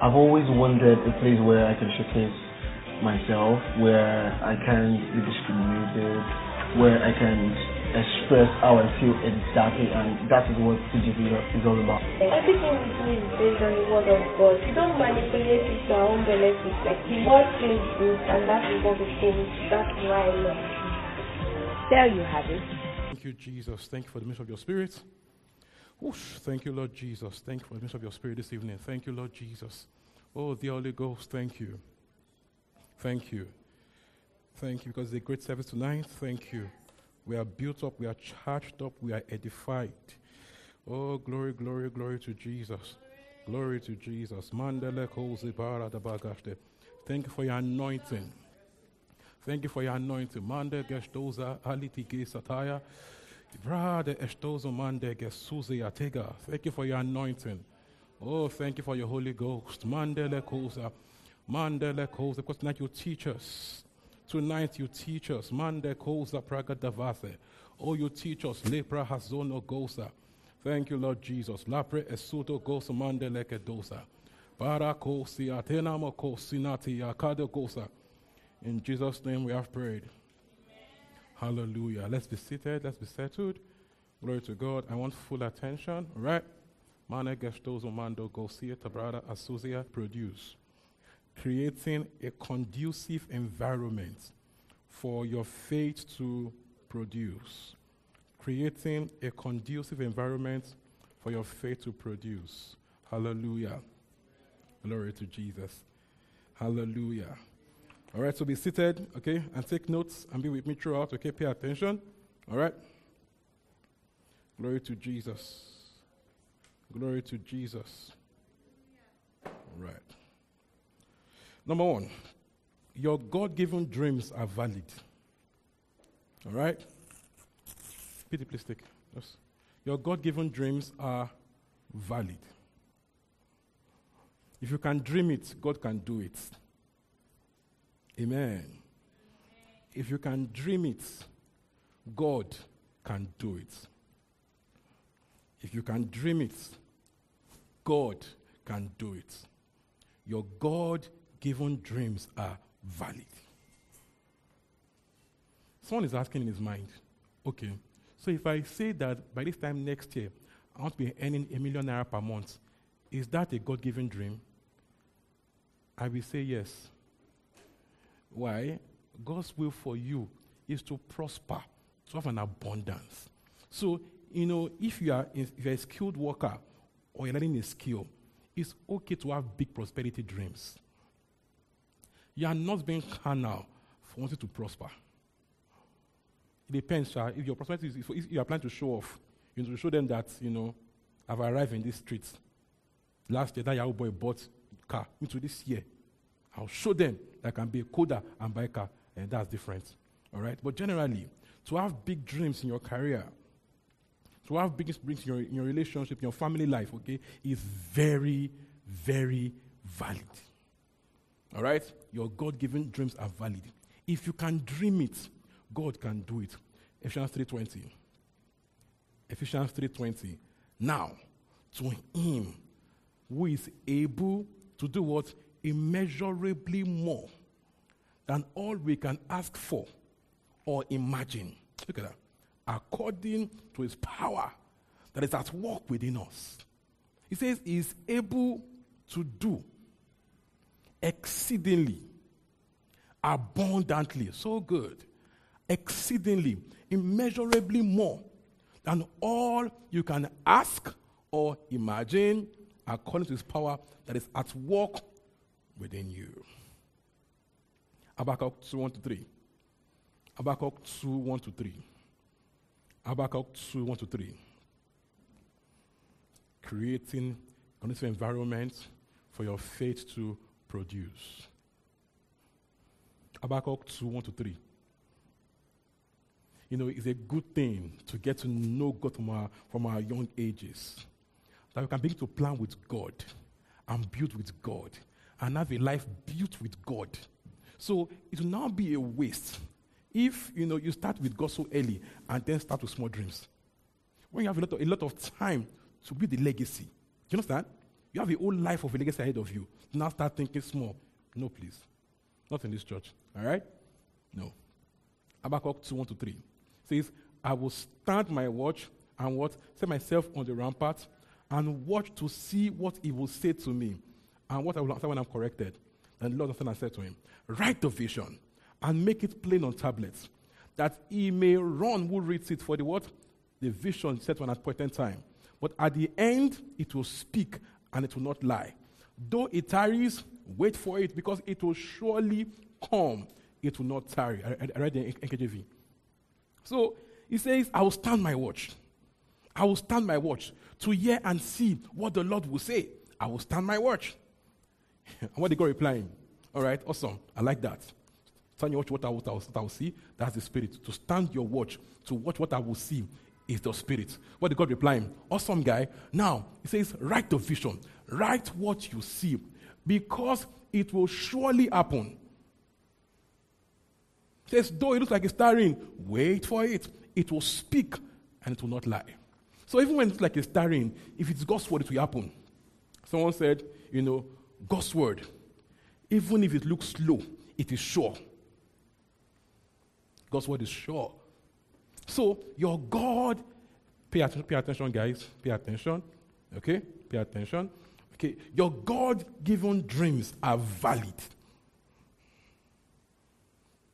I've always wanted a place where I can showcase myself, where I can be discriminated, where I can express how I feel exactly, and that is what TGC is all about. Everything we do is based on the word of God. We don't manipulate it to our own benefit. Like the word feels good, and that is what we think. That's why I love it. There you have it. Thank you, Jesus. Thank you for the mission of your spirit. Whoosh. Thank you, Lord Jesus. Thank you for the mission of your spirit this evening. Thank you, Lord Jesus. Oh, the Holy Ghost, thank you. Thank you. Thank you because it's a great service tonight. Thank you. We are built up, we are charged up, we are edified. Oh, glory, glory, glory to Jesus. Glory to Jesus. Thank you for your anointing. Thank you for your anointing. Mande gestoza alitige sataya. Brade estozo mande gesuze atega. Thank you for your anointing. Oh, thank you for your Holy Ghost. Mandele koza. Mandele koza. Because tonight you teach us. Tonight you teach us. Mande koza praga davase. Oh, you teach us. Lepra hazono gosa. Thank you, Lord Jesus. Lapre esuto gosa mandele kedosa. Para kosi atenamo kosinati akado gosa. In Jesus' name we have prayed. Hallelujah. Let's be seated. Let's be settled. Glory to God. I want full attention. Right. Mane gestozo mando gosia tabrada asuzia produce. Creating a conducive environment for your faith to produce. Creating a conducive environment for your faith to produce. Hallelujah. Glory to Jesus. Hallelujah. All right, so be seated, okay, and take notes and be with me throughout, okay? Pay attention. All right? Glory to Jesus. Glory to Jesus. All right. Number one, your God given dreams are valid. All right? Pity, please take. Yes. Your God given dreams are valid. If you can dream it, God can do it. Amen. If you can dream it, God can do it. If you can dream it, God can do it. Your God given dreams are valid. Someone is asking in his mind, okay, so if I say that by this time next year, I want to be earning a million naira per month, is that a God given dream? I will say yes. Why? God's will for you is to prosper, to have an abundance. So, you know, if you are if you're a skilled worker or you're learning a skill, it's okay to have big prosperity dreams. You are not being carnal for wanting to prosper. It depends, sir. If your prosperity is if you are planning to show off, you know, to show them that, you know, I've arrived in this street. Last year, that young boy bought car. Into this year, I'll show them that can be a coder and car, and that's different. All right? But generally, to have big dreams in your career, to have big dreams in your, in your relationship, in your family life, okay, is very, very valid. All right? Your God given dreams are valid. If you can dream it, God can do it. Ephesians 3.20. Ephesians 3.20. Now, to him who is able to do what? Immeasurably more than all we can ask for or imagine. Look at that. According to his power that is at work within us. He says he is able to do exceedingly, abundantly, so good, exceedingly, immeasurably more than all you can ask or imagine according to his power that is at work within you. Habakkuk 2 1 to 3. Habakkuk 2 1 to 3. Habakkuk 2 1 to 3. Creating conducive environment for your faith to produce. Habakkuk 2 1 to 3. You know, it's a good thing to get to know God from our, from our young ages. That we can begin to plan with God and build with God and have a life built with God. So it will not be a waste if you know you start with God so early and then start with small dreams. When you have a lot of, a lot of time to build a legacy. Do you understand? You have a whole life of a legacy ahead of you. Now start thinking small. No, please. Not in this church. All right? No. Habakkuk 2 1 to 3 says, I will stand my watch and what? Set myself on the rampart and watch to see what he will say to me and what I will answer when I'm corrected. And the Lord answered and said to him, Write the vision and make it plain on tablets, that he may run who reads it for the what? The vision set on an appointed time. But at the end, it will speak and it will not lie. Though it tarries, wait for it because it will surely come. It will not tarry. I, I read the NKJV. So he says, I will stand my watch. I will stand my watch to hear and see what the Lord will say. I will stand my watch. and what they go replying? All right, awesome. I like that. Stand your watch, what I, will, what I will see, that's the spirit. To stand your watch, to watch what I will see, is the spirit. What did God replying? Awesome guy. Now, he says, write the vision, write what you see, because it will surely happen. He says, though it looks like it's starring, wait for it. It will speak and it will not lie. So even when it's like it's starring, if it's God's word, it will happen. Someone said, you know, God's word, even if it looks slow, it is sure. God's word is sure. So your God, pay attention, pay attention, guys, pay attention. Okay, pay attention. Okay, your God-given dreams are valid.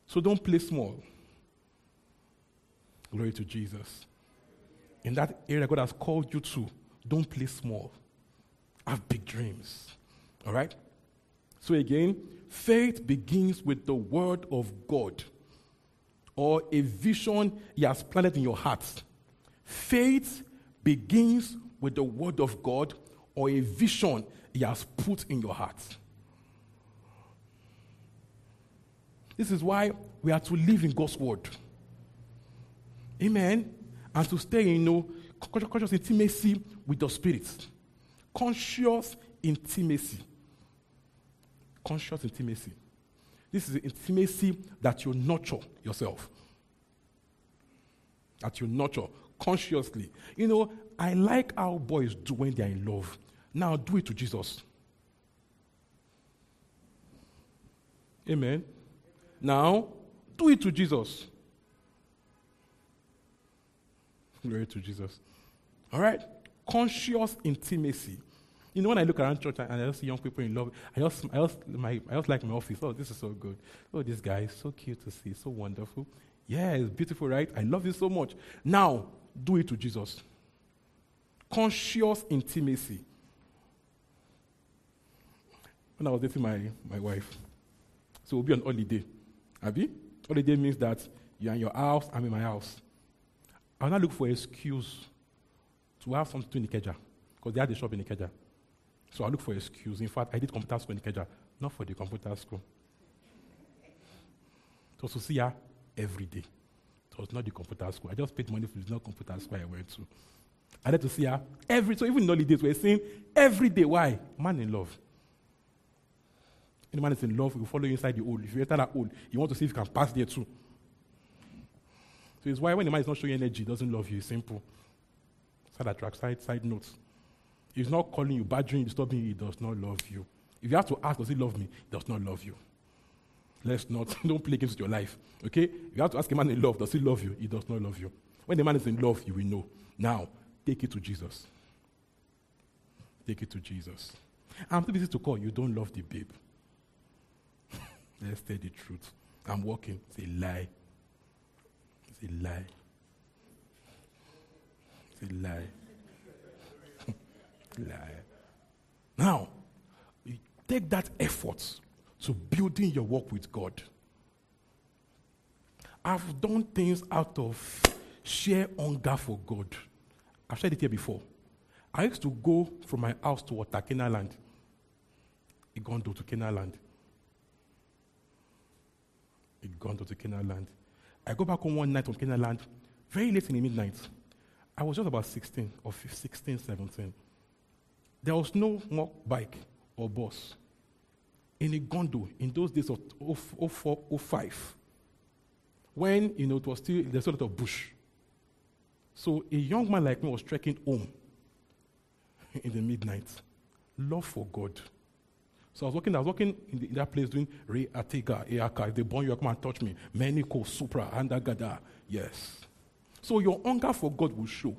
So don't play small. Glory to Jesus. In that area God has called you to, don't play small. Have big dreams. All right? So again, faith begins with the word of God or a vision He has planted in your heart. Faith begins with the Word of God or a vision He has put in your heart. This is why we are to live in God's Word. Amen. And to stay in you know, conscious intimacy with the Spirit. Conscious intimacy. Conscious intimacy. This is intimacy that you nurture yourself. That you nurture consciously. You know, I like how boys do when they are in love. Now do it to Jesus. Amen. Now, do it to Jesus. Glory to Jesus. All right? Conscious intimacy. You know, when I look around church and I just see young people in love, I just, I just, my, I just like my office. Oh, this is so good. Oh, this guy is so cute to see, so wonderful. Yeah, it's beautiful, right? I love you so much. Now, do it to Jesus. Conscious intimacy. When I was dating my, my wife, so we'll be on holiday. Abi? Holiday means that you're in your house, I'm in my house. I'll not look for an excuse to have something in Ikeja, because they had a shop in Ikeja. So I look for excuse. In fact, I did computer school in Ikeja, not for the computer school. It was to see her every day. It was not the computer school. I just paid money for the not computer school I went to. I had to see her every so even in holidays we're seeing every day. Why? Man in love. Any man is in love, will follow you inside the hole. If you enter that hole, you want to see if you can pass there too. So it's why when the man is not showing energy, doesn't love you. It's simple. Side attract, side, side notes. He's not calling you, badgering you, disturbing you. He does not love you. If you have to ask, does he love me? He does not love you. Let's not, don't play games with your life. Okay? You have to ask a man in love, does he love you? He does not love you. When the man is in love, you will know. Now, take it to Jesus. Take it to Jesus. I'm too busy to call. You don't love the babe. Let's tell the truth. I'm walking. It's a lie. It's a lie. It's a lie. Now, take that effort to building your work with God. I've done things out of sheer hunger for God. I've said it here before. I used to go from my house to Watakena land. Igando to Canaan land. gone to Canaan land. I go back home one night from Canaan land, very late in the midnight. I was just about 16 or 15, 16, 17. There was no more bike or bus. In a gondo in those days of 04, 05, when you know it was still there's a lot of bush. So a young man like me was trekking home in the midnight. Love for God. So I was working, I was working in, the, in that place doing Re Atega, Eaka. If they born you, come and touch me. many Meniko, Supra, Andagada. Yes. So your hunger for God will show.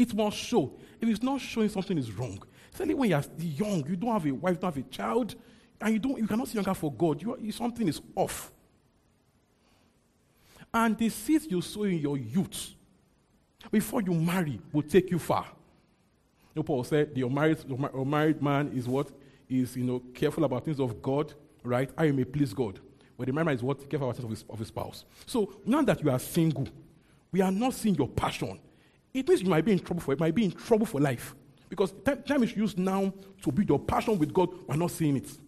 It must show. If it's not showing, something is wrong. Especially when you're young, you don't have a wife, you don't have a child, and you don't you cannot see hunger for God. You, you, something is off. And the seeds you sow in your youth before you marry will take you far. You know, Paul said the unmarried, unmarried man is what? Is, you know, careful about things of God, right? I may please God. But the man is what? Careful about things of his, of his spouse. So now that you are single, we are not seeing your passion. It means you might be in trouble for it, might be in trouble for life. Because time, time is used now to build your passion with God, we're not seeing it. Is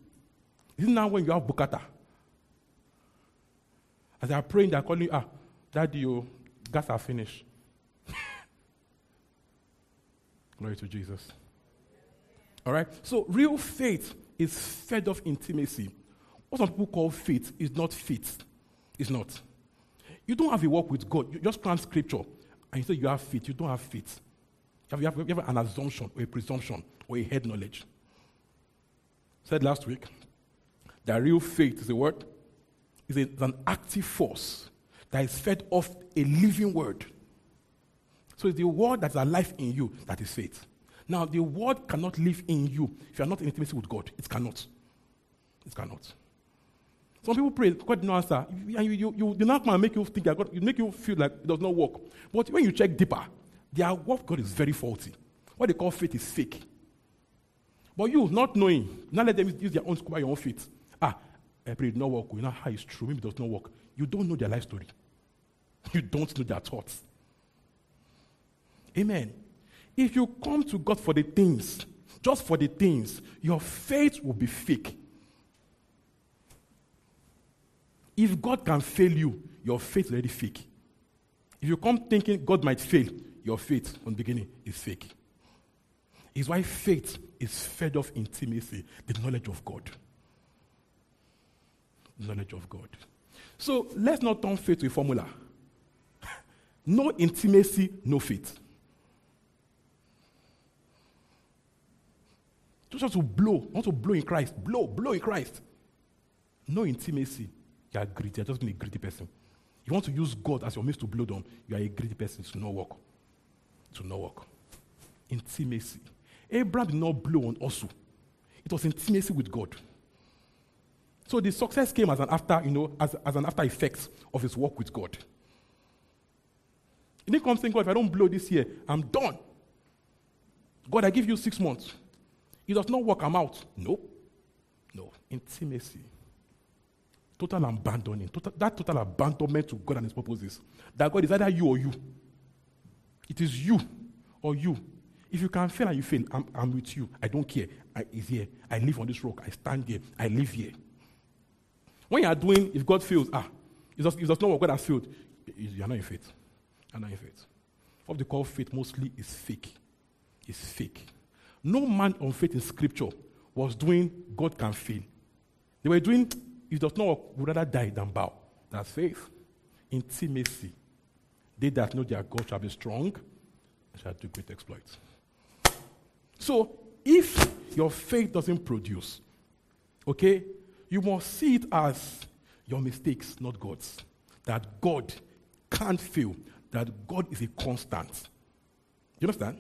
it now when you have bukata? As they are praying, they're calling, you, ah, daddy, your gas are finished. Glory to Jesus. All right? So, real faith is fed off intimacy. What some people call faith is not faith. It's not. You don't have a walk with God. You just plant scripture and you say you have faith. You don't have faith. You have, you have, you have an assumption or a presumption or a head knowledge. said last week that real faith is a word, is an active force that is fed off a living word. So it's the word that's alive in you that is faith. Now, the word cannot live in you if you are not in intimacy with God. It cannot. It cannot. Some people pray, God did not answer. And you, you, you, the not make you think, God, you make you feel like it does not work. But when you check deeper, their work God is very faulty. What they call faith is fake. But you, not knowing, not let them use their own scuba, your own faith. Ah, I pray it not work. You know how it's true. Maybe it does not work. You don't know their life story. You don't know their thoughts. Amen. If you come to God for the things, just for the things, your faith will be fake. If God can fail you, your faith is already fake. If you come thinking God might fail, your faith from the beginning is fake. Is why faith is fed off intimacy, the knowledge of God. Knowledge of God. So let's not turn faith to a formula. no intimacy, no faith. Just want to blow, not to blow in Christ. Blow, blow in Christ. No intimacy. You are greedy. You're just being a greedy person. You want to use God as your means to blow them. You are a greedy person. To not work. To not work. Intimacy. Abraham did not blow on Osu. It was intimacy with God. So the success came as an after, you know, as, as an after effect of his work with God. He didn't come saying, God, if I don't blow this year, I'm done. God, I give you six months. It does not work, I'm out. No. No. Intimacy. Total abandoning. Total, that total abandonment to God and His purposes. That God is either you or you. It is you or you. If you can fail and you fail, I'm, I'm with you. I don't care. I is here. I live on this rock. I stand here. I live here. When you are doing, if God fails, ah, it does, it does not what God has failed. You are not in faith. You are not in faith. What they call faith mostly is fake. It's fake. No man on faith in scripture was doing God can fail. They were doing, if it does not would rather die than bow. That's faith. Intimacy. They that know their God shall be strong and shall do great exploits. So, if your faith doesn't produce, okay, you must see it as your mistakes, not God's. That God can't fail, that God is a constant. You understand?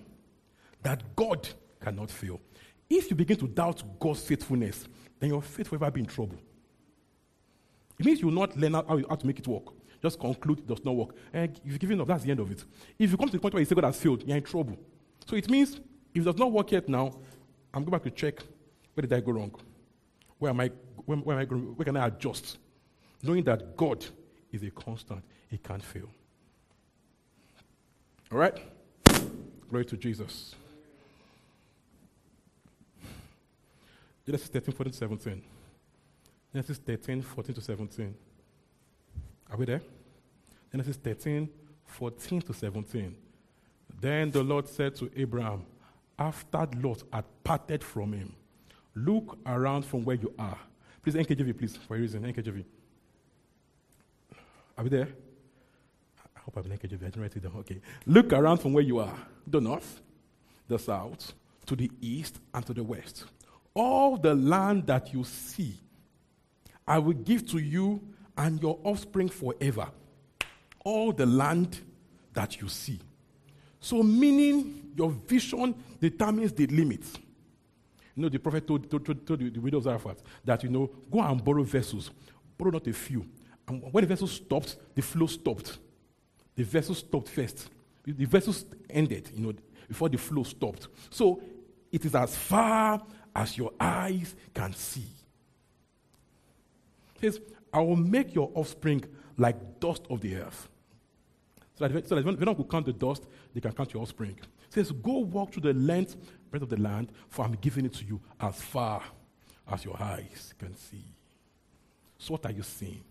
That God cannot fail. If you begin to doubt God's faithfulness, then your faith will ever be in trouble. It means you will not learn how, how to make it work. Just conclude it does not work. And if you've given up, that's the end of it. If you come to the point where you say God has failed, you're in trouble. So it means if it does not work yet now, I'm going back to check where did I go wrong? Where am I? Where, where am I going? Where can I adjust? Knowing that God is a constant, He can't fail. All right? Glory to Jesus. Genesis 13, 14, 17. Genesis 13, 14 to 17. Are we there? Genesis 13, 14 to 17. Then the Lord said to Abraham, after Lot had parted from him, look around from where you are. Please, NKJV, please, for a reason. NKJV. Are we there? I hope I'm NKJV. I didn't write it down. Okay. Look around from where you are the north, the south, to the east, and to the west. All the land that you see, I will give to you and your offspring forever. All the land that you see. So, meaning your vision determines the limits. You know, the prophet told, told, told, told the, widow of Zarephath that, you know, go and borrow vessels. Borrow not a few. And when the vessel stopped, the flow stopped. The vessel stopped first. The vessel ended, you know, before the flow stopped. So it is as far as your eyes can see. Says, I will make your offspring like dust of the earth. So that, so that when one could count the dust, they can count your offspring. It says, Go walk through the length, breadth of the land, for I'm giving it to you as far as your eyes can see. So, what are you seeing?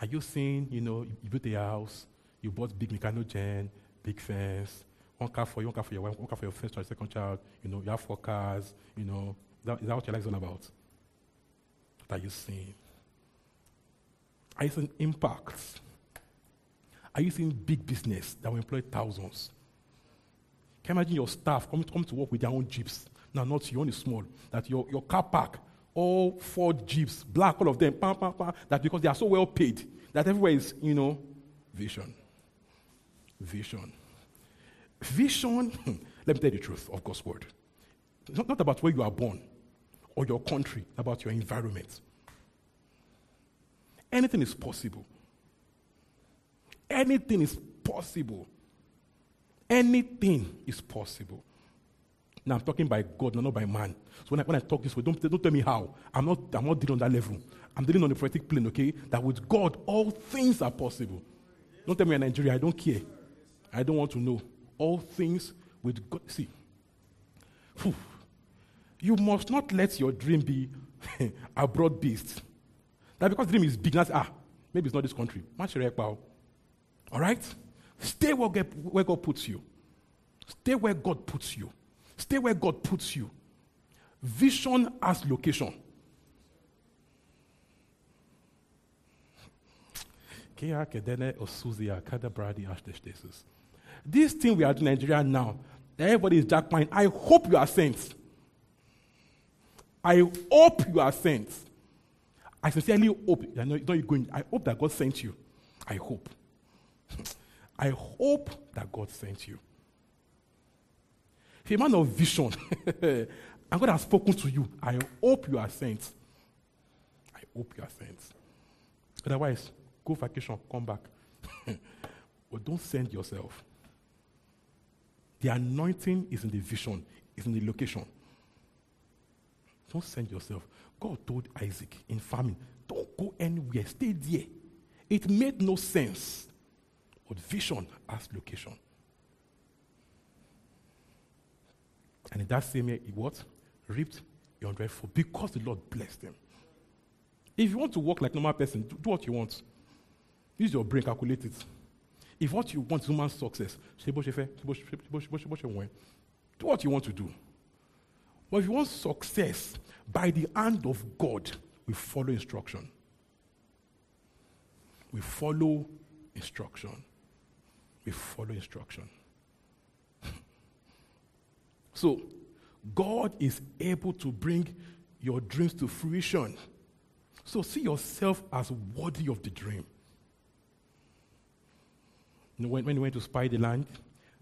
Are you seeing, you know, you built a house, you bought big mechanogen, big fence, one car for you, one car for your wife, one car for your first child, second child, you know, you have four cars, you know. That, is that what your life is all about? Are you seeing? Are you seeing impacts? Are you seeing big business that will employ thousands? Can you imagine your staff coming to, come to work with their own jeeps? Now, not your own is small. That your, your car park, all four jeeps, black, all of them, pam, pam, pam, that because they are so well paid, that everywhere is, you know, vision. Vision. Vision, let me tell you the truth of God's word. It's not, not about where you are born or your country, about your environment. Anything is possible. Anything is possible. Anything is possible. Now I'm talking by God, not by man. So when I, when I talk this way, don't, don't tell me how. I'm not, I'm not dealing on that level. I'm dealing on the prophetic plane, okay? That with God, all things are possible. Don't tell me in Nigeria, I don't care. I don't want to know. All things with God. See, whew, you must not let your dream be a broad beast. That because dream is big, that's, ah, maybe it's not this country. All right? Stay where God, where God puts you. Stay where God puts you. Stay where God puts you. Vision as location. This thing we are in Nigeria now, everybody is jackpine. I hope you are saints. I hope you are saints. I sincerely hope. I know you're going. I hope that God sent you. I hope. I hope that God sent you. If a man of vision, and God has spoken to you, I hope you are sent. I hope you are sent. Otherwise, go vacation, come back. but don't send yourself. The anointing is in the vision, is in the location. Don't send yourself. God told Isaac in farming, don't go anywhere, stay there. It made no sense. But vision as location. And in that same year, he what? Reaped a hundredfold because the Lord blessed him. If you want to walk like normal person, do, do what you want. Use your brain, calculate it. If what you want is human success, do what you want to do. But if you want success by the hand of God, we follow instruction. We follow instruction. We follow instruction. so, God is able to bring your dreams to fruition. So, see yourself as worthy of the dream. When, when they went to spy the land,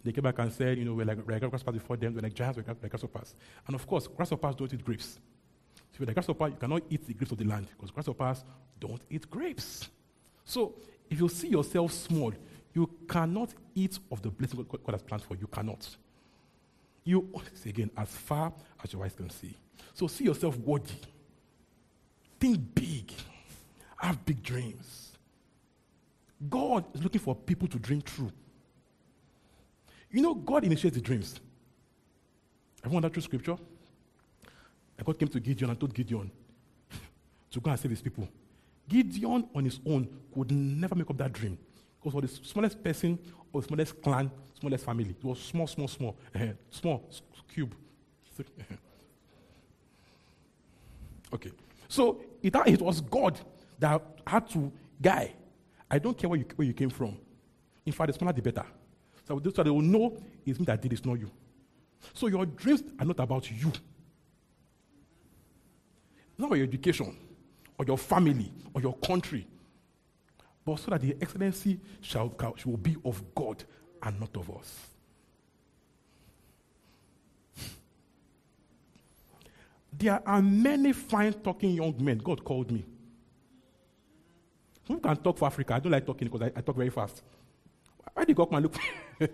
they came back and said, you know, we're like, we're like grasshoppers before them, we're like giants, we're like grasshoppers. And of course, grasshoppers don't eat grapes. So you're like grasshopper, you cannot eat the grapes of the land because grasshoppers don't eat grapes. So if you see yourself small, you cannot eat of the blessing God has planned for you. You cannot. You, again, as far as your eyes can see. So see yourself worthy. Think big. Have big dreams. God is looking for people to dream true. You know, God initiates the dreams. Everyone that true scripture? And God came to Gideon and told Gideon to go and save his people. Gideon on his own could never make up that dream. Because for the smallest person or smallest clan, smallest family, it was small, small, small, uh, small, cube. okay. So it, it was God that had to, guy, I don't care where you, where you came from. In fact, the smaller the better. So, so they will know oh, it's me that did it, it's not you. So your dreams are not about you. Not about your education or your family or your country. But so that the excellency shall, shall be of God and not of us. There are many fine talking young men God called me. Who can talk for Africa? I don't like talking because I, I talk very fast. Did and look?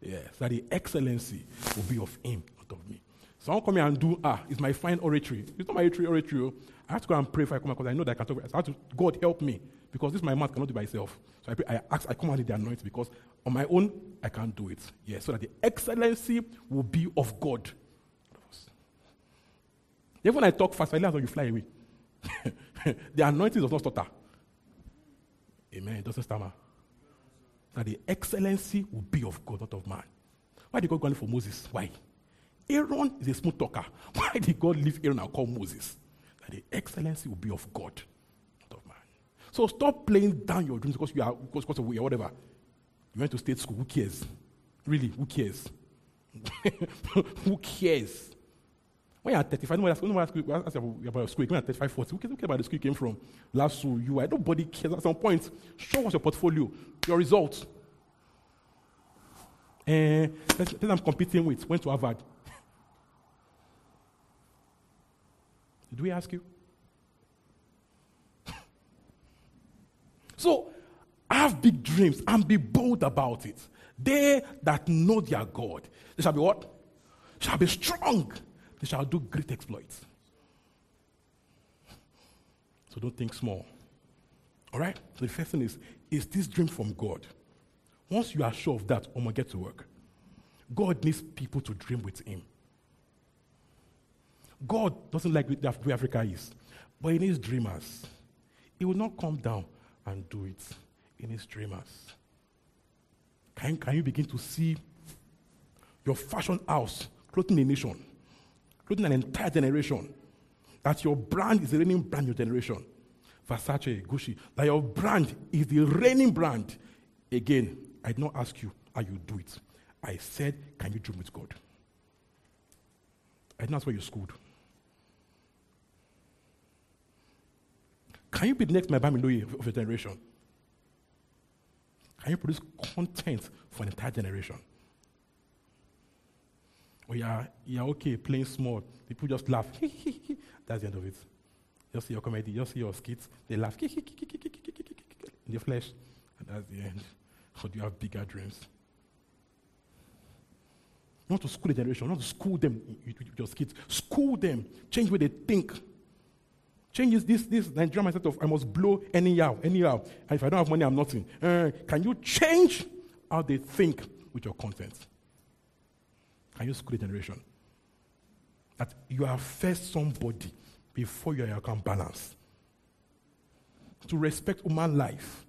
yes, that the excellency will be of Him, not of me. Someone come here and do, ah, it's my fine oratory. It's not my oratory, oratory. Oh. I have to go and pray for I come because I know that I can talk. I have to, God help me because this my mouth cannot do by itself. So I, pray, I ask, I come and the anointing because on my own I can't do it. Yes, so that the excellency will be of God. Even when I talk fast, I let you fly away. the anointing does not stutter. Amen. It doesn't stammer. That the excellency will be of God, not of man. Why did God go for Moses? Why? Aaron is a smooth talker. Why did God leave Aaron and call Moses? That the excellency will be of God, not of man. So stop playing down your dreams because you are because, because of whatever. You went to state school. Who cares? Really, who cares? who cares? When you're 35, no one asks, you about school. When you're 35, 40, who cares, who cares about the school you came from? Last school, you are. Nobody cares. At some point, show us your portfolio, your results. And uh, I'm competing with went to Harvard. Did we ask you? so, have big dreams and be bold about it. They that know their God, they shall be what? Shall be strong they shall do great exploits. So don't think small. All right? So the first thing is, is this dream from God? Once you are sure of that, to get to work. God needs people to dream with Him. God doesn't like way Africa is, but He needs dreamers. He will not come down and do it. He needs dreamers. Can, can you begin to see your fashion house clothing the nation? Including an entire generation. That your brand is the reigning brand your generation. Versace, Gucci, that your brand is the reigning brand. Again, I did not ask you how you do it. I said, can you dream with God? I didn't ask where you schooled. Can you be the next Mike Bamiloye of, of your generation? Can you produce content for an entire generation? Or oh, you're, you're okay playing small. People just laugh. That's the end of it. Just see your comedy, just see your skits. They laugh in the flesh. And that's the end. Or do you have bigger dreams? Not to school the generation, not to school them with your skits. School them. Change where they think. Change this, this Nigerian mindset of I must blow anyhow, anyhow. And if I don't have money, I'm nothing. Uh, can you change how they think with your content? Can you school generation? That you are first somebody before you can balance. To respect human life,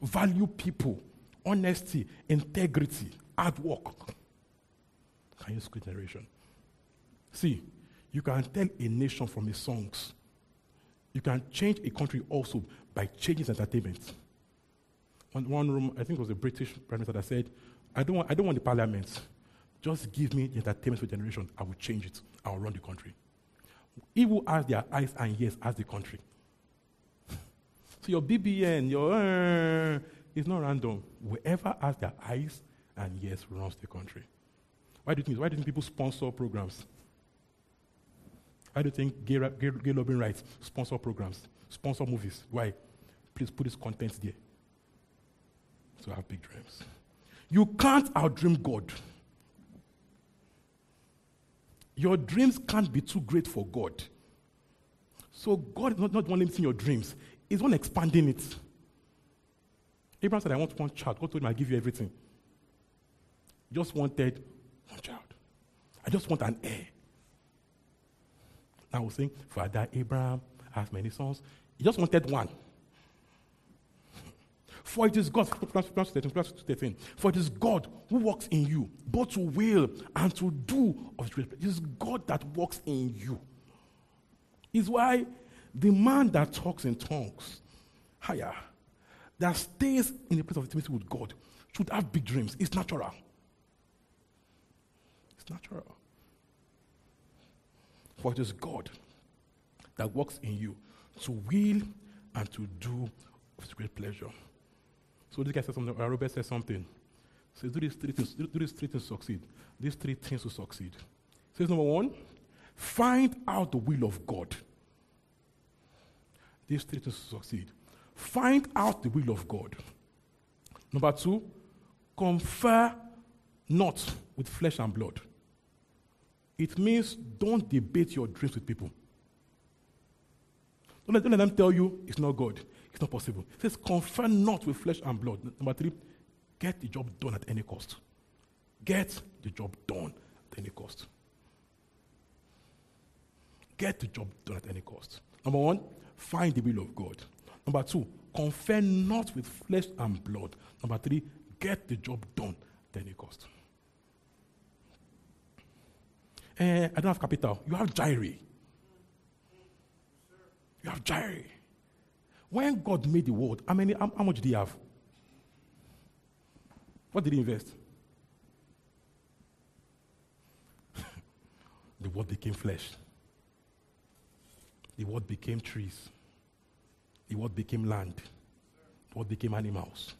value people, honesty, integrity, hard work. Can you school generation? See, you can tell a nation from its songs. You can change a country also by changing entertainment. One, one room, I think it was a British prime minister that said, I don't want, I don't want the parliament. Just give me the entertainment for generation. I will change it. I will run the country. Who has their eyes and ears has the country. so your BBN, your uh, is not random. Whoever has their eyes and ears runs the country. Why do you think? Why do you people sponsor programs? Why do you think gay, gay, gay lobbying rights sponsor programs, sponsor movies? Why? Please put this content there. So I have big dreams. You can't outdream God. Your dreams can't be too great for God. So God is not, not one limiting your dreams, He's one expanding it. Abraham said, I want one child. God told him, I'll give you everything. Just wanted one child. I just want an heir. Now was saying, Father Abraham, has many sons. He just wanted one. For it is God, 13, for it is God who works in you, both to will and to do of great It is God that works in you. Is why the man that talks in tongues, higher, that stays in the place of intimacy with God, should have big dreams. It's natural. It's natural. For it is God that works in you to will and to do of great pleasure. So this guy says something, uh, Robert says something. Says, do these three things, do these three things succeed. These three things to succeed. Says number one, find out the will of God. These three things to succeed. Find out the will of God. Number two, confer not with flesh and blood. It means don't debate your dreams with people. Don't let, don't let them tell you it's not God. It's not possible. It says, confer not with flesh and blood. Number three, get the job done at any cost. Get the job done at any cost. Get the job done at any cost. Number one, find the will of God. Number two, confer not with flesh and blood. Number three, get the job done at any cost. Eh, I don't have capital. You have Jireh. You have Jireh. When God made the world, how many? How, how much did He have? What did He invest? the word became flesh. The word became trees. The word became land. The word became animals.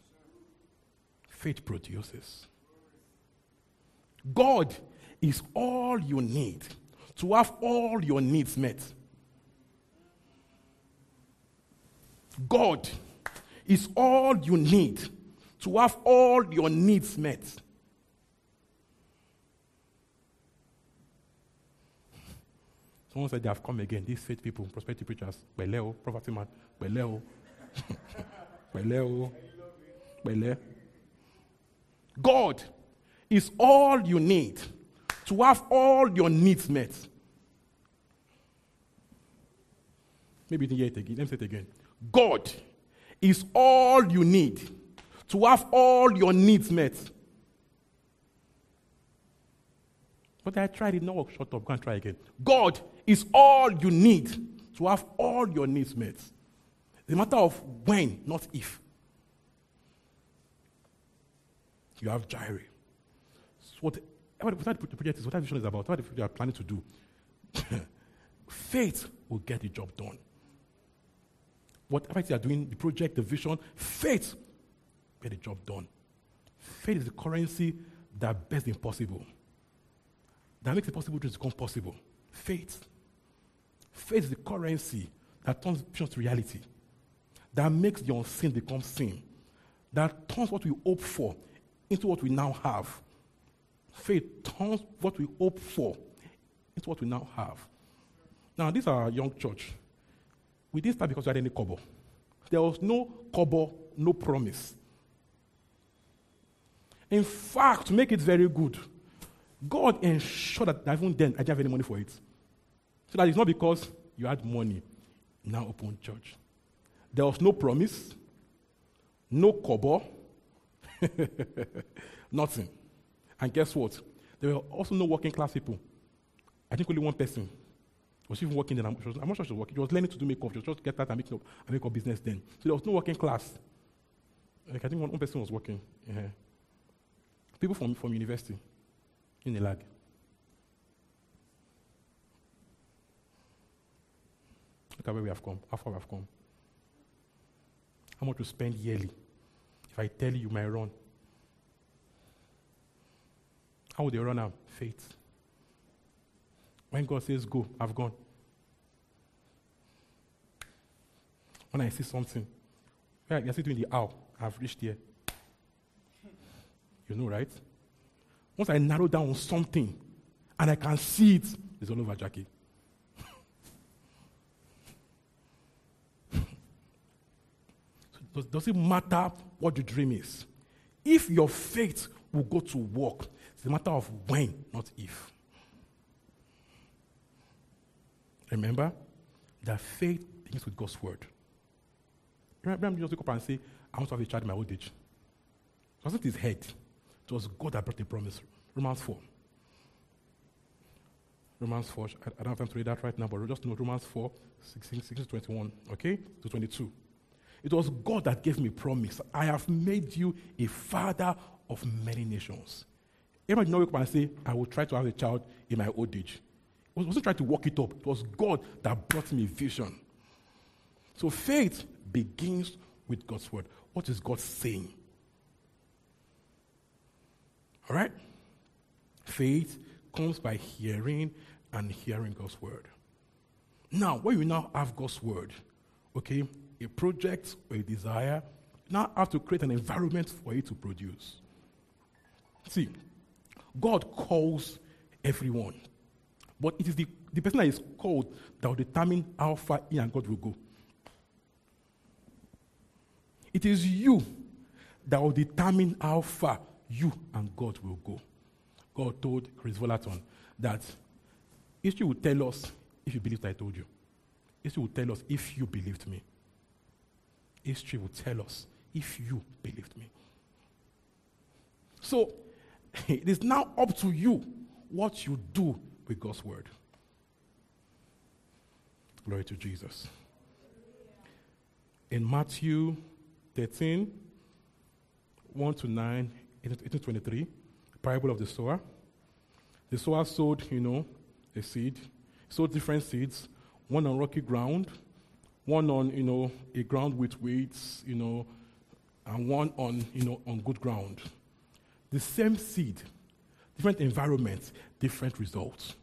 Faith produces. God is all you need to have all your needs met. God is all you need to have all your needs met. Someone said they have come again. These faith people, prosperity preachers, Beleo, poverty man, Beleo, Beleo, Bele. God is all you need to have all your needs met. Maybe you didn't hear it again. Let me say it again. God is all you need to have all your needs met. But I tried it, no. Shut up, and try again. God is all you need to have all your needs met. It's a matter of when, not if. You have Jireh. So what, whatever the project is, whatever the vision is about, whatever you are planning to do, faith will get the job done whatever you are doing, the project, the vision, faith, get the job done. Faith is the currency that bears the impossible. That makes the possible to become possible. Faith. Faith is the currency that turns vision to reality. That makes the unseen become seen. That turns what we hope for into what we now have. Faith turns what we hope for into what we now have. Now, these are young church. We didn't start because we had any kobo. There was no kobo, no promise. In fact, to make it very good, God ensured that even then I didn't have any money for it. So that it's not because you had money, now open church. There was no promise, no kobo, nothing. And guess what? There were also no working class people. I think only one person was even working then. I'm, was, I'm not sure she was working. She was learning to do makeup. She was just get that and make up, and make up business then. So there was no working class. Like I think one, one person was working. Yeah. People from, from university in the lag. Look at where we have come, how far we have come. How much we spend yearly. If I tell you, might run. How would they run out? Faith. When God says go, I've gone. When I see something, right, you're sitting in the aisle, I've reached here. You know, right? Once I narrow down on something and I can see it, it's all over Jackie. so does it matter what your dream is? If your faith will go to work, it's a matter of when, not if. Remember that faith begins with God's word. Remember, just wake up and say, I want to have a child in my old age. It wasn't his head. It was God that brought the promise. Romans 4. Romans 4. I, don't have time to read that right now, but just know Romans 4, 16, 16 21, okay, to 22. It was God that gave me promise. I have made you a father of many nations. Everybody know wake up and say, I will try to have a child in my old age. I wasn't trying to work it up. It was God that brought me vision. So faith begins with God's word. What is God saying? All right? Faith comes by hearing and hearing God's word. Now, when you now have God's word, okay, a project or a desire, now have to create an environment for it to produce. See, God calls everyone, but it is the, the person that is called that will determine how far he and God will go. It is you that will determine how far you and God will go. God told Kris Vallotton that history will tell us if you believed I told you. History will tell us if you believed me. History will tell us if you believed me. So it is now up to you what you do with God's word. Glory to Jesus. In Matthew 13, 1 to 9, 18 to 23, parable of the sower. The sower sowed, you know, a seed, sowed different seeds, one on rocky ground, one on, you know, a ground with weeds, you know, and one on, you know, on good ground. The same seed, different environments, different results.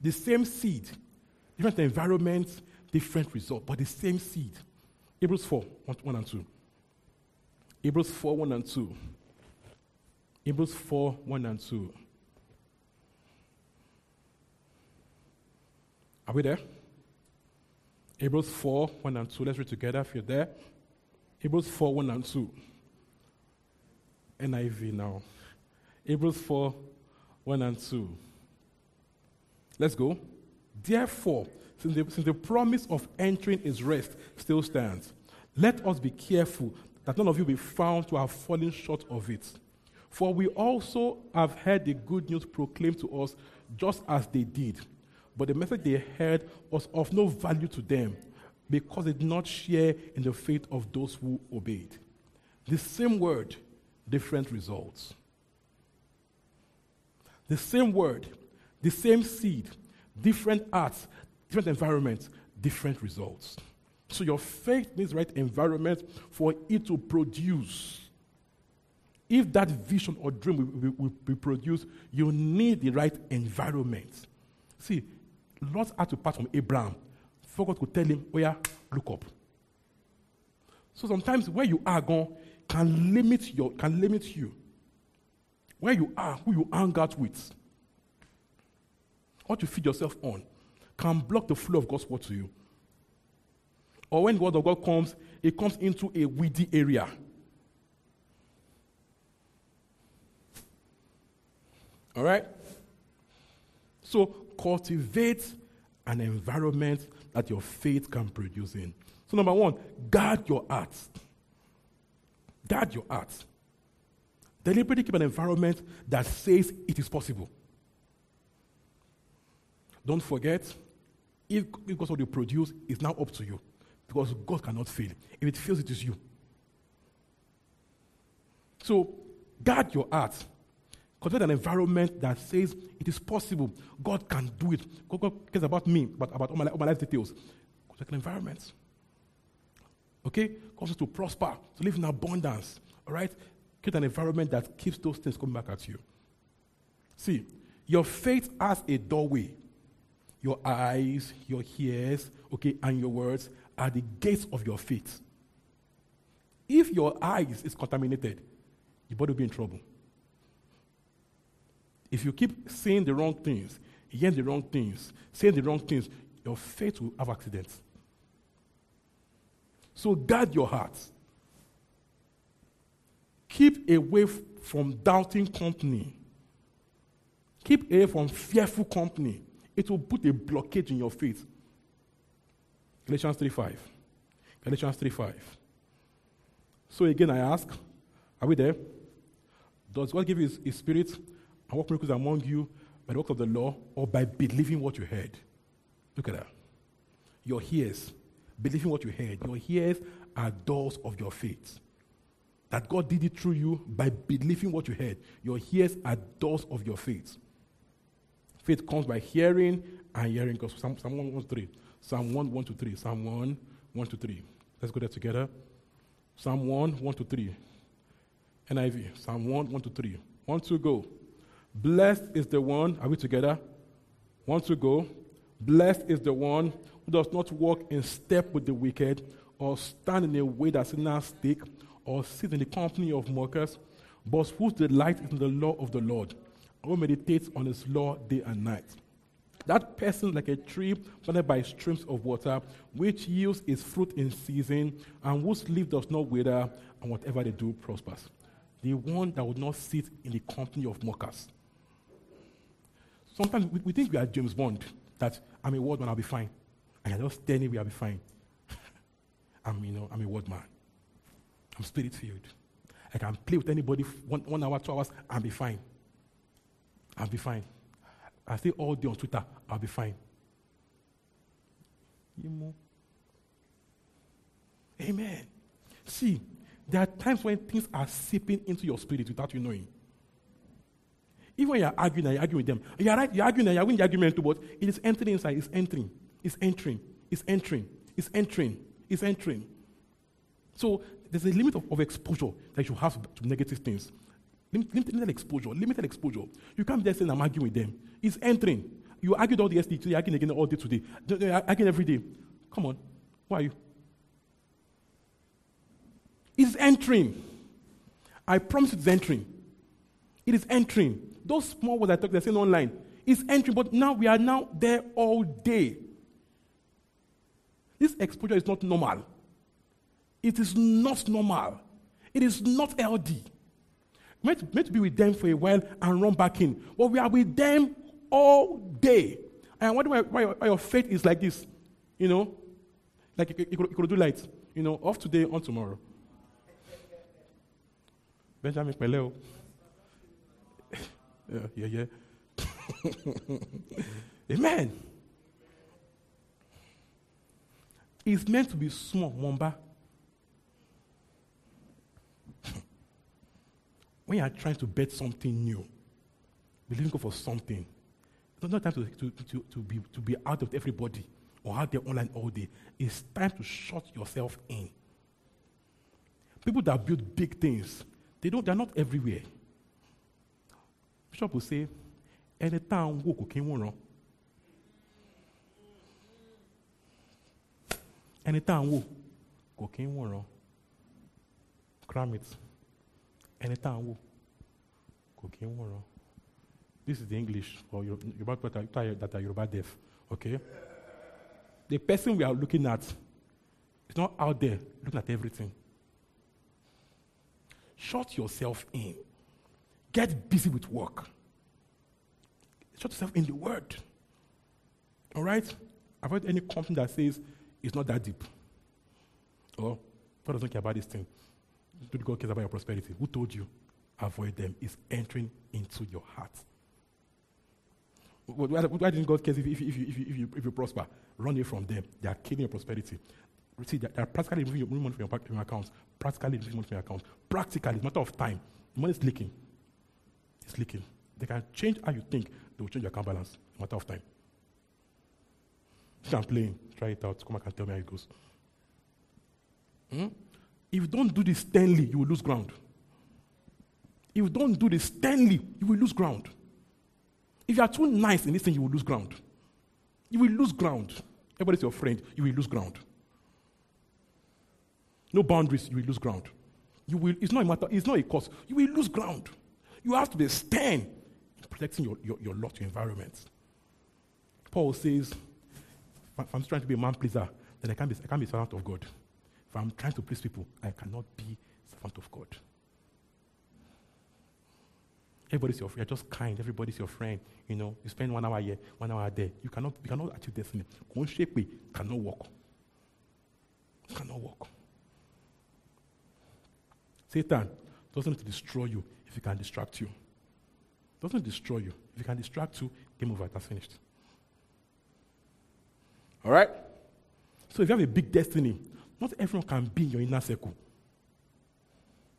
The same seed, different environments, different results, but the same seed. Hebrews 4, 1, 1 and 2. Hebrews 4, 1 and 2. Hebrews 4, 1 and 2. Are we there? Hebrews 4, 1 and 2. Let's read together if you're there. Hebrews 4, 1 and 2. NIV now. Hebrews 4, 1 and 2. Let's go. Therefore, since the, since the promise of entering his rest still stands, let us be careful that none of you be found to have fallen short of it. For we also have heard the good news proclaimed to us just as they did. But the message they heard was of no value to them because they did not share in the faith of those who obeyed. The same word, different results. The same word, the same seed, different arts, different environments, different results. So your faith needs right environment for it to produce. If that vision or dream will, will, will be produced, you need the right environment. See, Lot had to part from Abraham. For God could tell him, oh yeah, look up. So sometimes where you are gone can limit your can limit you. Where you are, who you hang out with, what you feed yourself on, can block the flow of God's word to you. Or when the word of God comes, it comes into a weedy area. All right? So cultivate an environment that your faith can produce in. So, number one, guard your heart. Guard your heart. Deliberately keep an environment that says it is possible. Don't forget, if because what you produce is now up to you, because God cannot fail. If it fails, it is you. So, guard your heart. Cultivate an environment that says it is possible. God can do it. God, God cares about me, but about all my, all my life details. Cultivate an environment. Okay? Causes to prosper, to live in abundance. All right? Create an environment that keeps those things coming back at you. See, your faith has a doorway. Your eyes, your ears, okay, and your words are the gates of your faith. If your eyes is contaminated, your body will be in trouble. If you keep saying the wrong things, hearing the wrong things, saying the wrong things, your faith will have accidents. So guard your heart. Keep away from doubting company. Keep away from fearful company. It will put a blockage in your faith. Galatians 3.5. Galatians 3.5. So again, I ask, are we there? Does God give his, his spirit and work miracles among you by the work of the law or by believing what you heard? Look at that. Your ears, believing what you heard. Your ears are doors of your faith. That God did it through you by believing what you heard. Your ears are doors of your faith. Faith comes by hearing and hearing. Because Psalm, Psalm 1, 1, to 3. Psalm 1, 1 to 3. Psalm 1, 1 to 3. Let's go there together. Psalm 1, 1 to 3. NIV. Psalm 1, 1 to 3. 1 to go. Blessed is the one, are we together? 1 to go. Blessed is the one who does not walk in step with the wicked, or stand in a way that sinners take, or sit in the company of mockers, but whose delight is in the law of the Lord, who meditates on his law day and night. That person like a tree planted by streams of water, which yields its fruit in season, and whose leaf does not wither, and whatever they do prospers. The one that would not sit in the company of mockers. Sometimes we, we think we are James Bond, that I'm a word man, I'll be fine. And you're just telling me I'll be fine. I'm, you know, I'm a word man. I'm spirit filled. I can play with anybody one, one hour, two hours, I'll be fine. I'll be fine. I stay all day on Twitter, I'll be fine. Amen. See, there are times when things are seeping into your spirit without you knowing. Even when you're arguing and you're arguing with them, you're right, you're arguing and you're winning the argument too, but it is entering inside, it's entering, it's entering, it's entering, it's entering, it's entering. So there's a limit of, of exposure that you have to negative things. Limited, limited exposure, limited exposure. You can't be there saying, I'm arguing with them. It's entering. You argued all the yesterday, you're arguing again all day today. Arguing every day. Come on. Why are you? It's entering. I promise it's entering. It is entering. Those small words I talk, they're saying online. It's entering, but now we are now there all day. This exposure is not normal. It is not normal. It is not LD meant, meant to be with them for a while and run back in. But we are with them all day. And I wonder why, why, why your faith is like this. You know? Like you, you, could, you could do light. You know, off today, on tomorrow. Benjamin Peleo. yeah, yeah, yeah. Amen. It's meant to be small, Wamba. When you are trying to bet something new, believing God for something, it's not time to, to, to, to, be, to be out of everybody or out there online all day. It's time to shut yourself in. People that build big things, they don't, they're not everywhere. Bishop will say, anytime wo kò kí ń wòran. ẹni tá à ń wò kò kí ń. Cram it this is the english for yoruba that are yoruba deaf okay? The person we are looking at is not out there looking at everything. Shut yourself in. Get busy with work. Shut yourself in the word. All right? Avoid any company that says it's not that deep. Or God doesn't care about this thing do God cares about your prosperity? Who told you? Avoid them. It's entering into your heart. Why, why didn't God care if, if, if, if, if, you, if you prosper? Run away from them. They are killing your prosperity. See, they are practically removing money from your, from your accounts. Practically removing money from your accounts. Practically, it's a matter of time. money is leaking. It's leaking. They can change how you think. They will change your account balance. It's a matter of time. If I'm playing, try it out. Come back and tell me how it goes. Hmm? If you don't do this sternly, you will lose ground. If you don't do this sternly, you will lose ground. If you are too nice in this thing, you will lose ground. You will lose ground. Everybody's your friend, you will lose ground. No boundaries, you will lose ground. You will, it's not a matter, it's not a cause. You will lose ground. You have to be stern in protecting your, your, your lot, your environment. Paul says, if I'm trying to be a man pleaser, then I can't be, I can't be a servant of God. If I'm trying to please people, I cannot be servant of God. Everybody's your friend. You're just kind. Everybody's your friend. You know, you spend one hour here, one hour there. You cannot, you cannot achieve destiny. Conshepe cannot work. Cannot work. Satan doesn't destroy you if he can distract you. Doesn't destroy you. If he can distract you, game over, that's finished. All right? So if you have a big destiny, not everyone can be in your inner circle.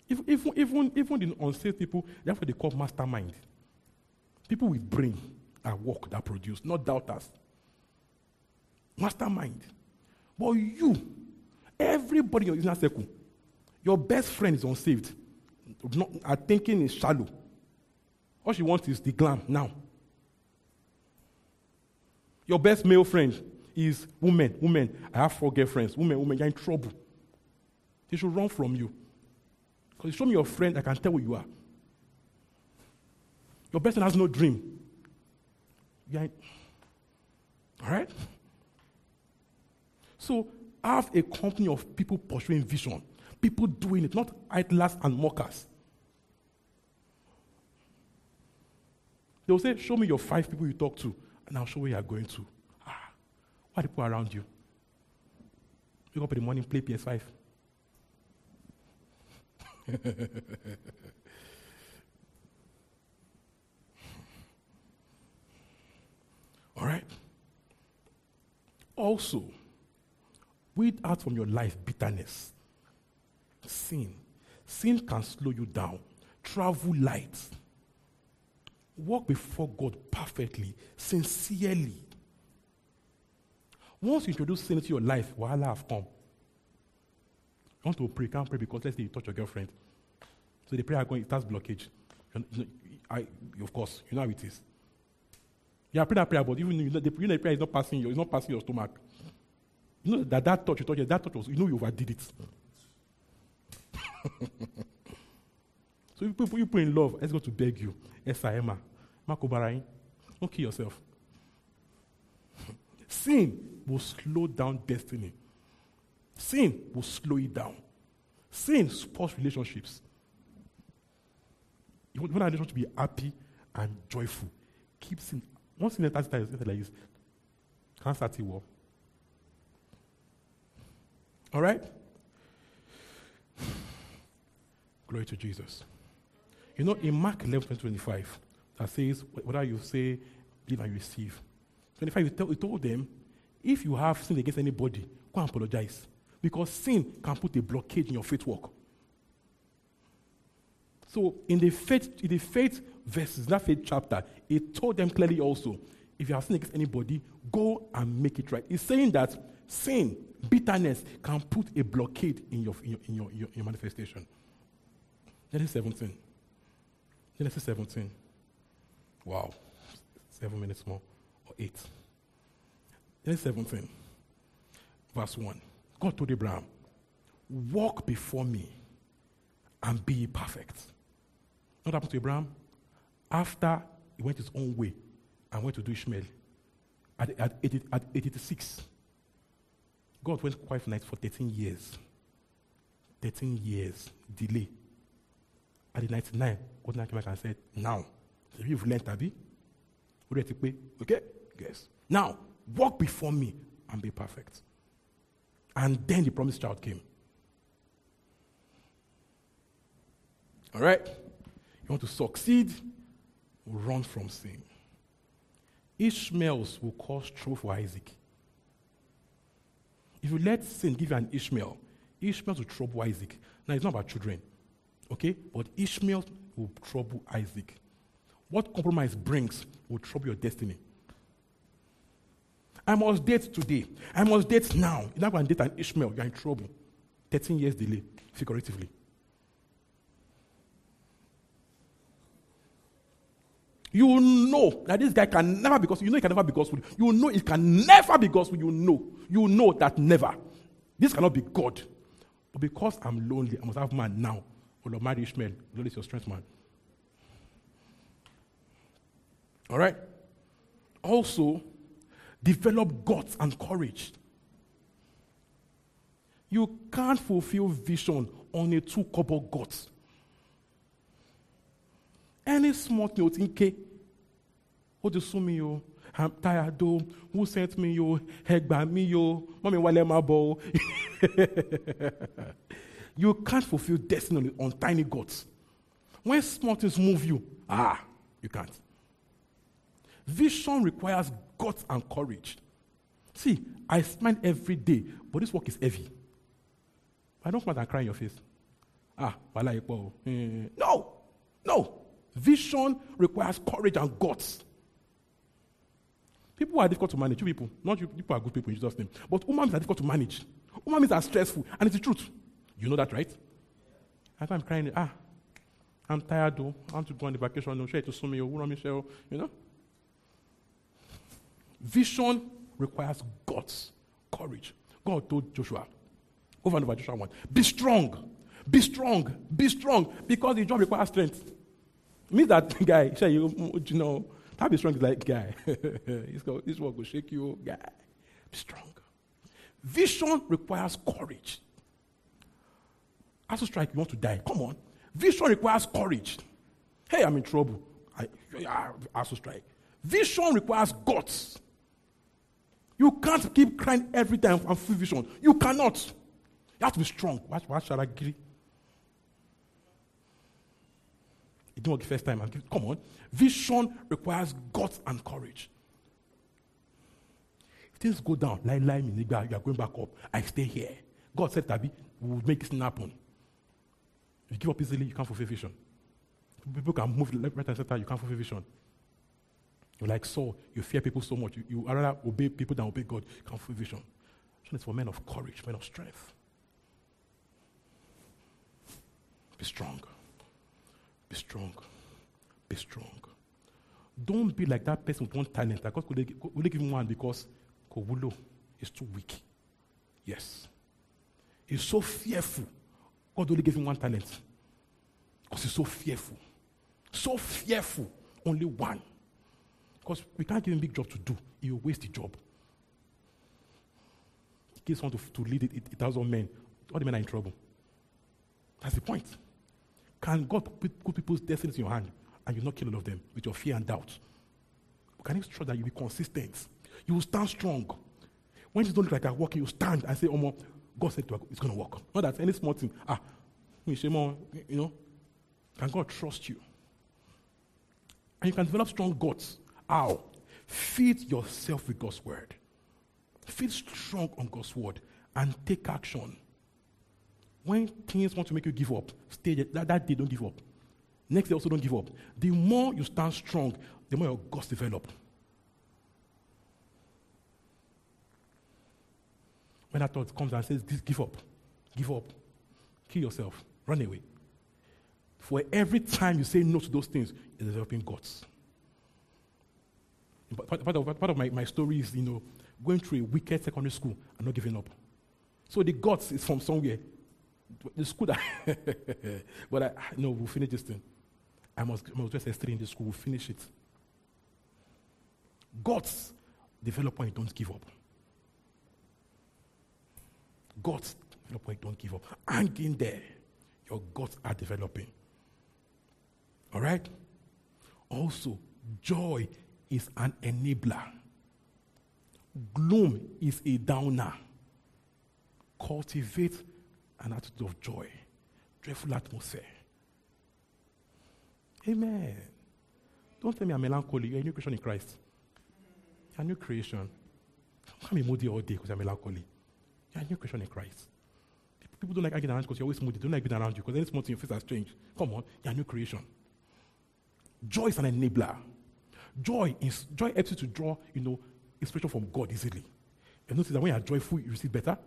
Even, even, even, even the unsaved people, what they call mastermind. People with brain that work, that produce, not doubters. Mastermind. But you, everybody in your inner circle, your best friend is unsaved. Not, are thinking is shallow. All she wants is the glam now. Your best male friend is women, women. I have four girlfriends. Women, women, you're in trouble. They should run from you. Because you show me your friend, I can tell who you are. Your best friend has no dream. In, all right? So have a company of people pursuing vision, people doing it, not idlers and mockers. They will say, Show me your five people you talk to, and I'll show where you are going to. What are people around you? Wake up in the morning, play PS5. All right? Also, weed out from your life bitterness, sin. Sin can slow you down. Travel light. Walk before God perfectly, sincerely. Once you introduce sin into your life, wahala have come. You want to pray, can't pray because let's say you touch your girlfriend. So the prayer going, it starts blockage. I, of course, you know how it is. You are praying that prayer, but even you know, the, you know the prayer is not passing your, it's not passing your stomach. You know that that touch you touch, that touch was, you know you overdid it. so you put, you put in love, let's go to beg you. Esa Emma, Makobarain, don't kill yourself. Sin will slow down destiny. Sin will slow it down. Sin spoils relationships. You want, want a relationship to be happy and joyful. Keep sin. Once sin enters it's like this. Can't start it well. All right? Glory to Jesus. You know, in Mark 11, 25, that says, whether you say, give and receive. 25, he told them, if you have sinned against anybody, go and apologize. Because sin can put a blockade in your faith work. So in the faith, in the faith verses, that faith chapter, it told them clearly also, if you have sinned against anybody, go and make it right. It's saying that sin, bitterness, can put a blockade in your, in your, in your, in your, in your manifestation. Genesis 17. Genesis 17. Wow. Seven minutes more, or eight. Genesis 17, verse 1. God told Abraham, Walk before me and be perfect. What happened to Abraham? After he went his own way and went to do Ishmael, at, at, 80, at 86, God went quiet night for 13 years. 13 years delay. At the 99, God came back and said, Now, so you've learned, Abby. Okay? Yes. Now, walk before me and be perfect. And then the promised child came. All right? You want to succeed? Run from sin. Ishmaels will cause trouble for Isaac. If you let sin give you an Ishmael, Ishmael will trouble Isaac. Now, it's not about children, okay? But Ishmael will trouble Isaac. What compromise brings will trouble your destiny. I must date today. I must date now. You're not going to date an Ishmael. You're in trouble. 13 years delay, figuratively. You know that this guy can never be gospel. You know he can never be gospel. You know it can never be gospel. You know. You know that never. This cannot be God. But because I'm lonely, I must have man now. Oh Lord, marry Ishmael. Lord is your strength, man. All right? Also, develop guts and courage. You can't fulfill vision on a two couple guts. Any small thing you think, ó ti sún mi o, I'm tired o, who sent me o, ẹ gbà mí o, mọ́mi wálé máa bọ̀ o. you can't fulfill destiny on, on tiny gods. When small things move you, ah, you can't. Vision requires guts and courage. See, I smile every day, but this work is heavy. I don't out and cry in your face. Ah, wala. Eh, No, no. Vision requires courage and guts. People are difficult to manage. You people, not you people are good people in Jesus' name. But beings are difficult to manage. Beings are stressful, and it's the truth. You know that, right? As I'm crying, ah, I'm tired though. I want to go on the vacation. No, share it to. Who run me share? You know? Vision requires guts, courage. God told Joshua, over and over Joshua 1, be strong, be strong, be strong, because the job requires strength. Means that guy, say you, you know, that be strong is like guy. This one will shake you, guy. Be strong. Vision requires courage. As a strike, you want to die. Come on. Vision requires courage. Hey, I'm in trouble. I, I, I to strike. Vision requires guts. You can't keep crying every time and feel vision. You cannot. You have to be strong. Shall I give? It didn't work the first time. Come on. Vision requires guts and courage. If things go down, lie, lie, me, you are going back up. I stay here. God said, Tabi, we will make this thing happen. If you give up easily, you can't fulfill vision. People can move left, right, and center, you can't fulfill vision. Like Saul, you fear people so much. You, you rather obey people than obey God. Can't fulfill vision. Vision is for men of courage, men of strength. Be strong. Be strong. Be strong. Don't be like that person with one talent. That God could only give him one because Kowulo is too weak. Yes. He's so fearful. God only gave him one talent. Because he's so fearful. So fearful. Only one. Because we can't give him big job to do. He will waste the job. He gives one to, to lead it, it, it thousand men. All the men are in trouble. That's the point. Can God put people's destinies in your hand and you not kill all of them with your fear and doubt? Can you trust that you be consistent? You will stand strong. When you don't look like you're working, you stand and say, Oh, more, God said it's going to work. Not that any small thing, ah, you know, can God trust you? And you can develop strong guts how? Feed yourself with God's word. Feel strong on God's word and take action. When things want to make you give up, stay that, that day, don't give up. Next day, also don't give up. The more you stand strong, the more your guts develop. When that thought comes and says, give up, give up, kill yourself, run away. For every time you say no to those things, you're developing guts part, part, of, part of my, my story is, you know, going through a wicked secondary school and not giving up. So the guts is from somewhere. The school that, but I, no, we'll finish this thing. I must, I must just S3 in the school, we'll finish it. Guts develop when you don't give up. Guts develop when you don't give up. Hang in there. Your guts are developing. All right? Also, joy is an enabler. Gloom is a downer. Cultivate an attitude of joy, joyful atmosphere. Amen. Don't tell me I'm melancholy. You're a new creation in Christ. You're a new creation. Can't be moody all day because I'm melancholy. You're a new creation in Christ. People don't like arguing around because you're always moody. They don't like being around you because any small thing your face has changed. Come on, you're a new creation. Joy is an enabler. Joy is joy helps you to draw, you know, inspiration from God easily. You notice that when you're joyful, you receive better.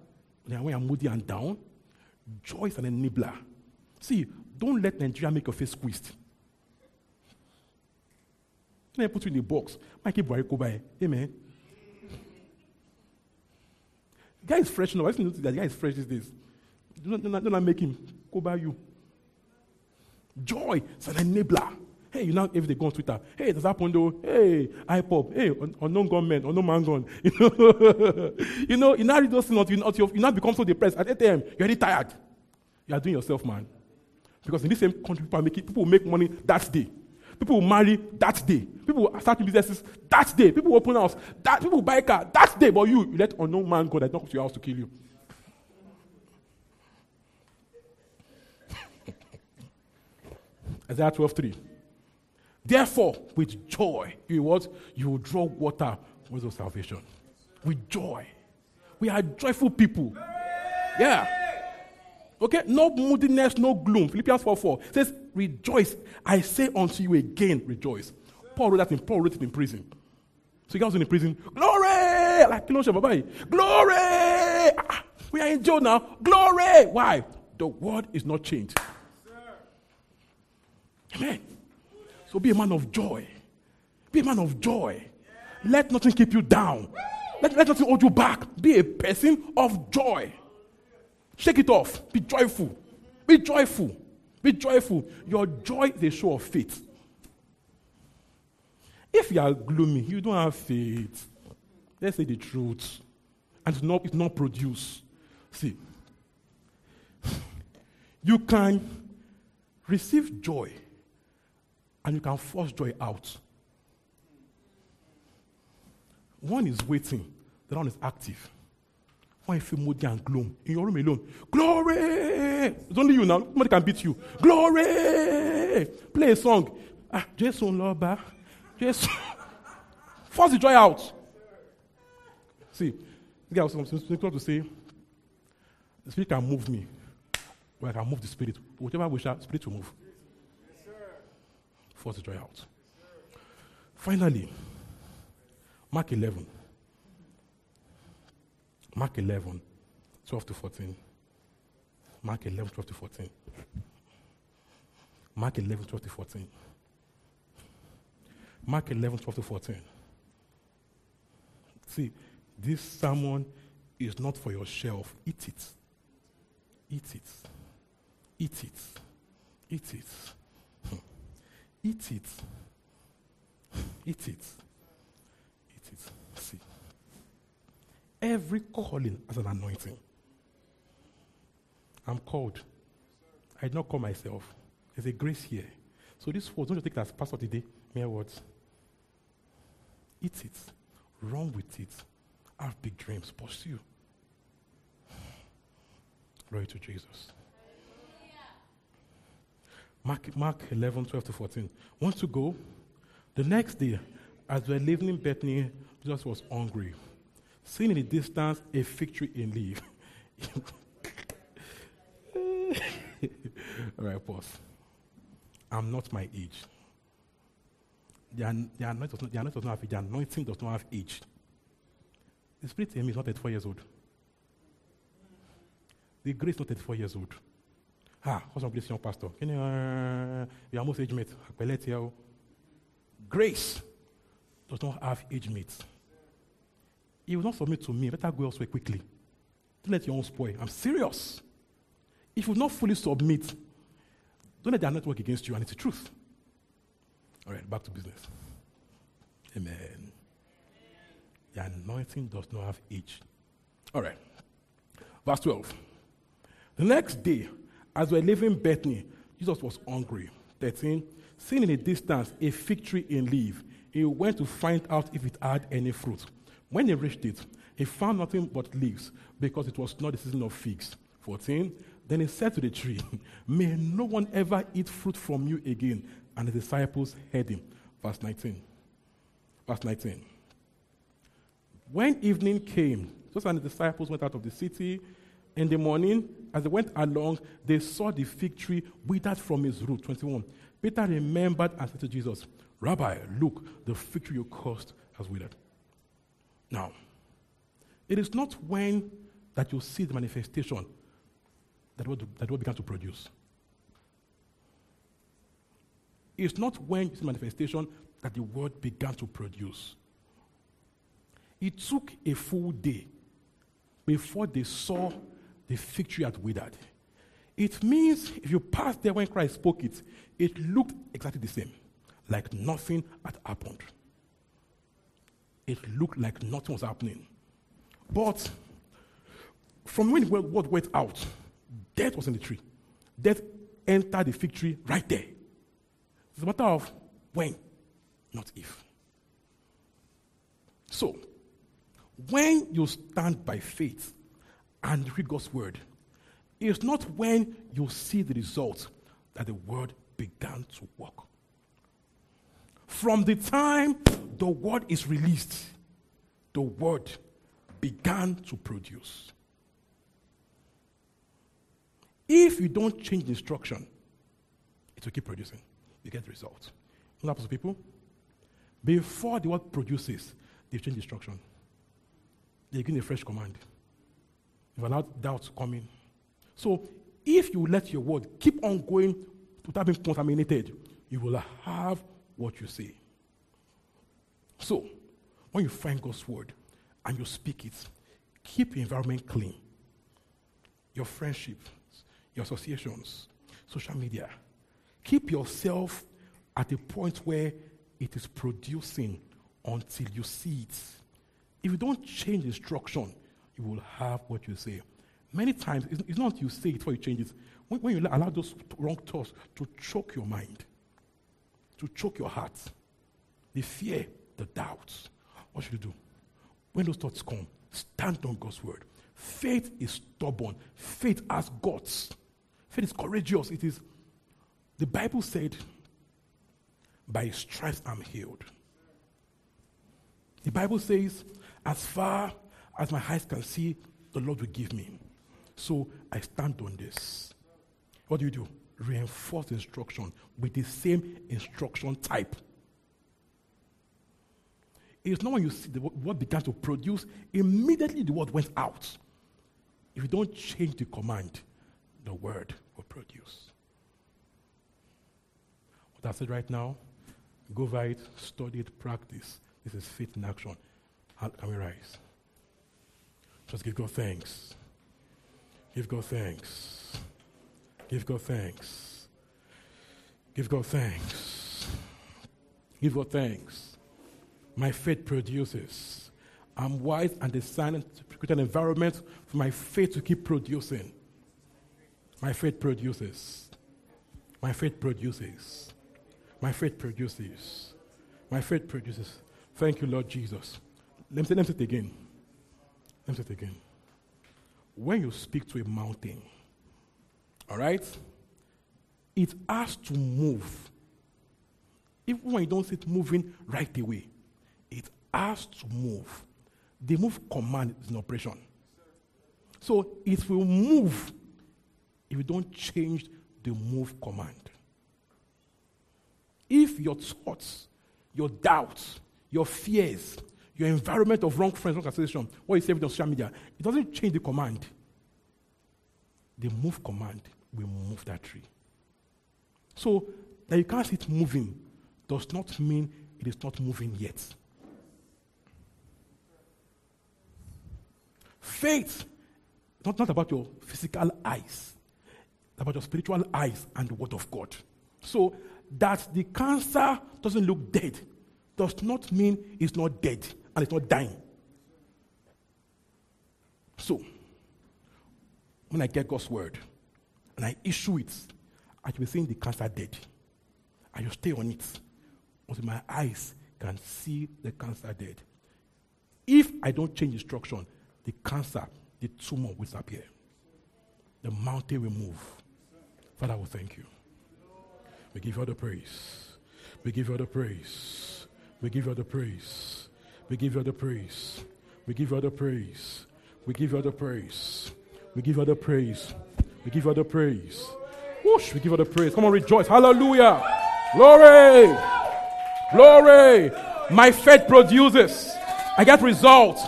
And when you're moody and down, joy is an enabler. See, don't let Nigeria make your face squeezed. Let me put you in a box. Mikey Buhari Amen. The guy is fresh now. I just notice that the guy is fresh these days. Do not, do not, do not make him go by you. Joy is an enabler. Hey, you know, if they go on Twitter, hey, there's that Pondo, hey, IPOB, hey, unknown gunmen, unknown man gun. You know, you know, you now read those things, you, not, you now become so depressed. At 8 a.m., you're already tired. You are doing yourself, man. Because in this same country, people, make, people will make money that day. People will marry that day. People will start businesses that day. People will open house. That, people will buy a car that day. But you, you let unknown man go that knock to your house to kill you. Isaiah 12 3. Therefore, with joy, you what? You will draw water from the salvation. With joy. We are joyful people. Yeah. Okay? No moodiness, no gloom. Philippians 4 4 says, Rejoice. I say unto you again, rejoice. Paul wrote that in Paul wrote it in prison. So he was in prison. Glory! Like Glory! Ah, we are in jail now. Glory! Why? The word is not changed. Amen. So be a man of joy. Be a man of joy. Let nothing keep you down. Let, let nothing hold you back. Be a person of joy. Shake it off. Be joyful. Be joyful. Be joyful. Your joy is a show of faith. If you are gloomy, you don't have faith. Let's say the truth. And it's not, it's not produced. See, you can receive joy and you can force joy out. One is waiting, the one is active. You feel moody and gloom in your room alone, glory! It's only you now. Nobody can beat you. Glory! Play a song. Ah, Jason Loba. Jason. Force the joy out. See, this guy was something to say. The spirit can move me, I can move the spirit. Whatever I wish, the spirit will move the joy out. Finally, Mark 11. Mark 11, 12 to 14. Mark 11, 12 to 14. Mark 11, 12 to 14. Mark 11, 12 to 14. See, this sermon is not for your shelf. Eat it. Eat it. Eat it. Eat it. Eat it. Eat it. Eat it. See. Every calling has an anointing. I'm called. I did not call myself. There's a grace here. So this word, don't you take it as pastor today, mere words. Eat it. Run with it. Have big dreams. Pursue. Glory to Jesus. Mark, Mark 11, 12 to 14. Want to go? The next day, as we were leaving in Bethany, Jesus was hungry. Seeing in the distance a fig tree in leaf. All right, pause. I'm not my age. The, the, anointing not, the anointing not have age. The anointing does not have age. The spirit in me is not 34 years old. The grace is not 34 years old. Ah, what's place, young pastor? Can you, uh, you're almost age mate. Grace does not have age mates. He will not submit to me. Better go elsewhere quickly. Don't let your own spoil. I'm serious. If you will not fully submit, don't let their network against you, and it's the truth. All right, back to business. Amen. The anointing does not have age. All right. Verse 12. The next day, as we were leaving Bethany, Jesus was hungry. 13. Seeing in the distance a fig tree in leaf, he went to find out if it had any fruit. When he reached it, he found nothing but leaves because it was not the season of figs. 14. Then he said to the tree, May no one ever eat fruit from you again. And the disciples heard him. Verse 19. Verse 19. When evening came, just and the disciples went out of the city in the morning, as they went along, they saw the fig tree withered from its root. 21. Peter remembered and said to Jesus, Rabbi, look, the fig tree you cursed has withered. Now, it is not when that you see the manifestation that what, that what began to produce. It's not when you see manifestation that the word began to produce. It took a full day before they saw the fig tree had withered. It means if you passed there when Christ spoke it, it looked exactly the same, like nothing had happened. It looked like nothing was happening. But from when the word went out, death was in the tree. Death entered the fig tree right there. It's a matter of when, not if. So, when you stand by faith, and read God's word. It's not when you see the result that the word began to work. From the time the word is released, the word began to produce. If you don't change the instruction, it will keep producing. You get the result. What happens to people? Before the word produces, they change the instruction. They give a fresh command. You've allowed doubt to come in. So if you let your word keep on going without being contaminated, you will have what you say. So, when you find God's word and you speak it, keep your environment clean. Your friendships, your associations, social media. Keep yourself at a point where it is producing until you see it. If you don't change instruction, you will have what you say. Many times, it's, it's not you say it before you change it. When, when, you allow those wrong thoughts to choke your mind, to choke your heart, the fear, the doubts, what should you do? When those thoughts come, stand on God's word. Faith is stubborn. Faith has guts. Faith is courageous. It is, the Bible said, by stripes I'm healed. The Bible says, as far as my eyes can see, the Lord will give me. So I stand on this. What do you do? Reinforce instruction with the same instruction type. It's not when you see the word began to produce, immediately the word went out. If you don't change the command, the word will produce. What I said right now, go over it, study it, practice. This is faith in action. Can we rise? Just give God thanks. Give God thanks. Give God thanks. Give God thanks. Give God thanks. My faith produces. I'm wise and designed to create an environment for my faith to keep producing. My faith produces. My faith produces. My faith produces. My faith produces. Thank you, Lord Jesus. Let me say, let me say it again. Let me say it again. When you speak to a mountain, all right, it has to move. Even when you don't see it moving right away, it has to move. The move command is in operation. So it will move if you don't change the move command. If your thoughts, your doubts, your fears, your environment of wrong friends, wrong association, what you say on social media, it doesn't change the command. The move command will move that tree. So that you can't see it moving does not mean it is not moving yet. Faith is not, not about your physical eyes, it's about your spiritual eyes and the word of God. So that the cancer doesn't look dead does not mean it's not dead and it's not dying. So, when I get God's word and I issue it, I should be seeing the cancer dead. I should stay on it until my eyes can see the cancer dead. If I don't change instruction, the cancer, the tumor will disappear. The mountain will move. Father, we thank you. We give you all the praise. We give you all the praise. We give you all the praise. We give you the praise. We give you the praise. We give you the praise. We give you the praise. We give you the praise. Whoosh, we give you the praise. Come on, rejoice. Hallelujah. Glory. Glory. My faith produces. I get results.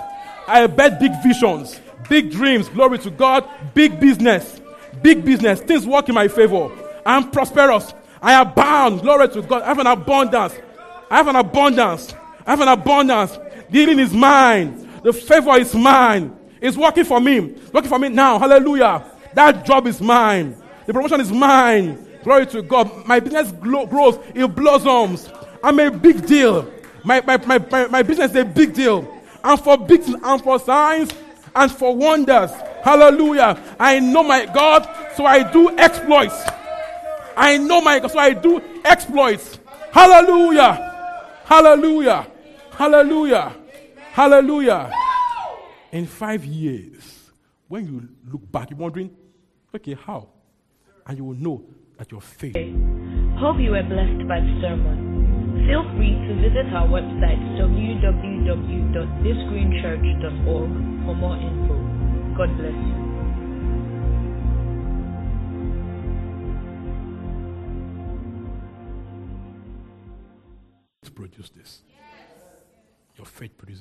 I bet big visions, big dreams. Glory to God. Big business. Big business. Things work in my favor. I'm prosperous. I abound. Glory to God. I have an abundance. I have an abundance. I have an abundance. The is mine. The favor is mine. It's working for me. Working for me now. Hallelujah. That job is mine. The promotion is mine. Glory to God. My business grows. It blossoms. I'm a big deal. My, my, my, my, my business is a big deal. And for big and for signs and for wonders. Hallelujah. I know my God, so I do exploits. I know my God, so I do exploits. Hallelujah. Hallelujah. Hallelujah. Hallelujah. In five years, when you look back, you're wondering, okay, how? And you will know that your faith Hope you were blessed by the sermon. Feel free to visit our website www.thisgreenchurch.org for more info. God bless you. Produce this. Your faith produces.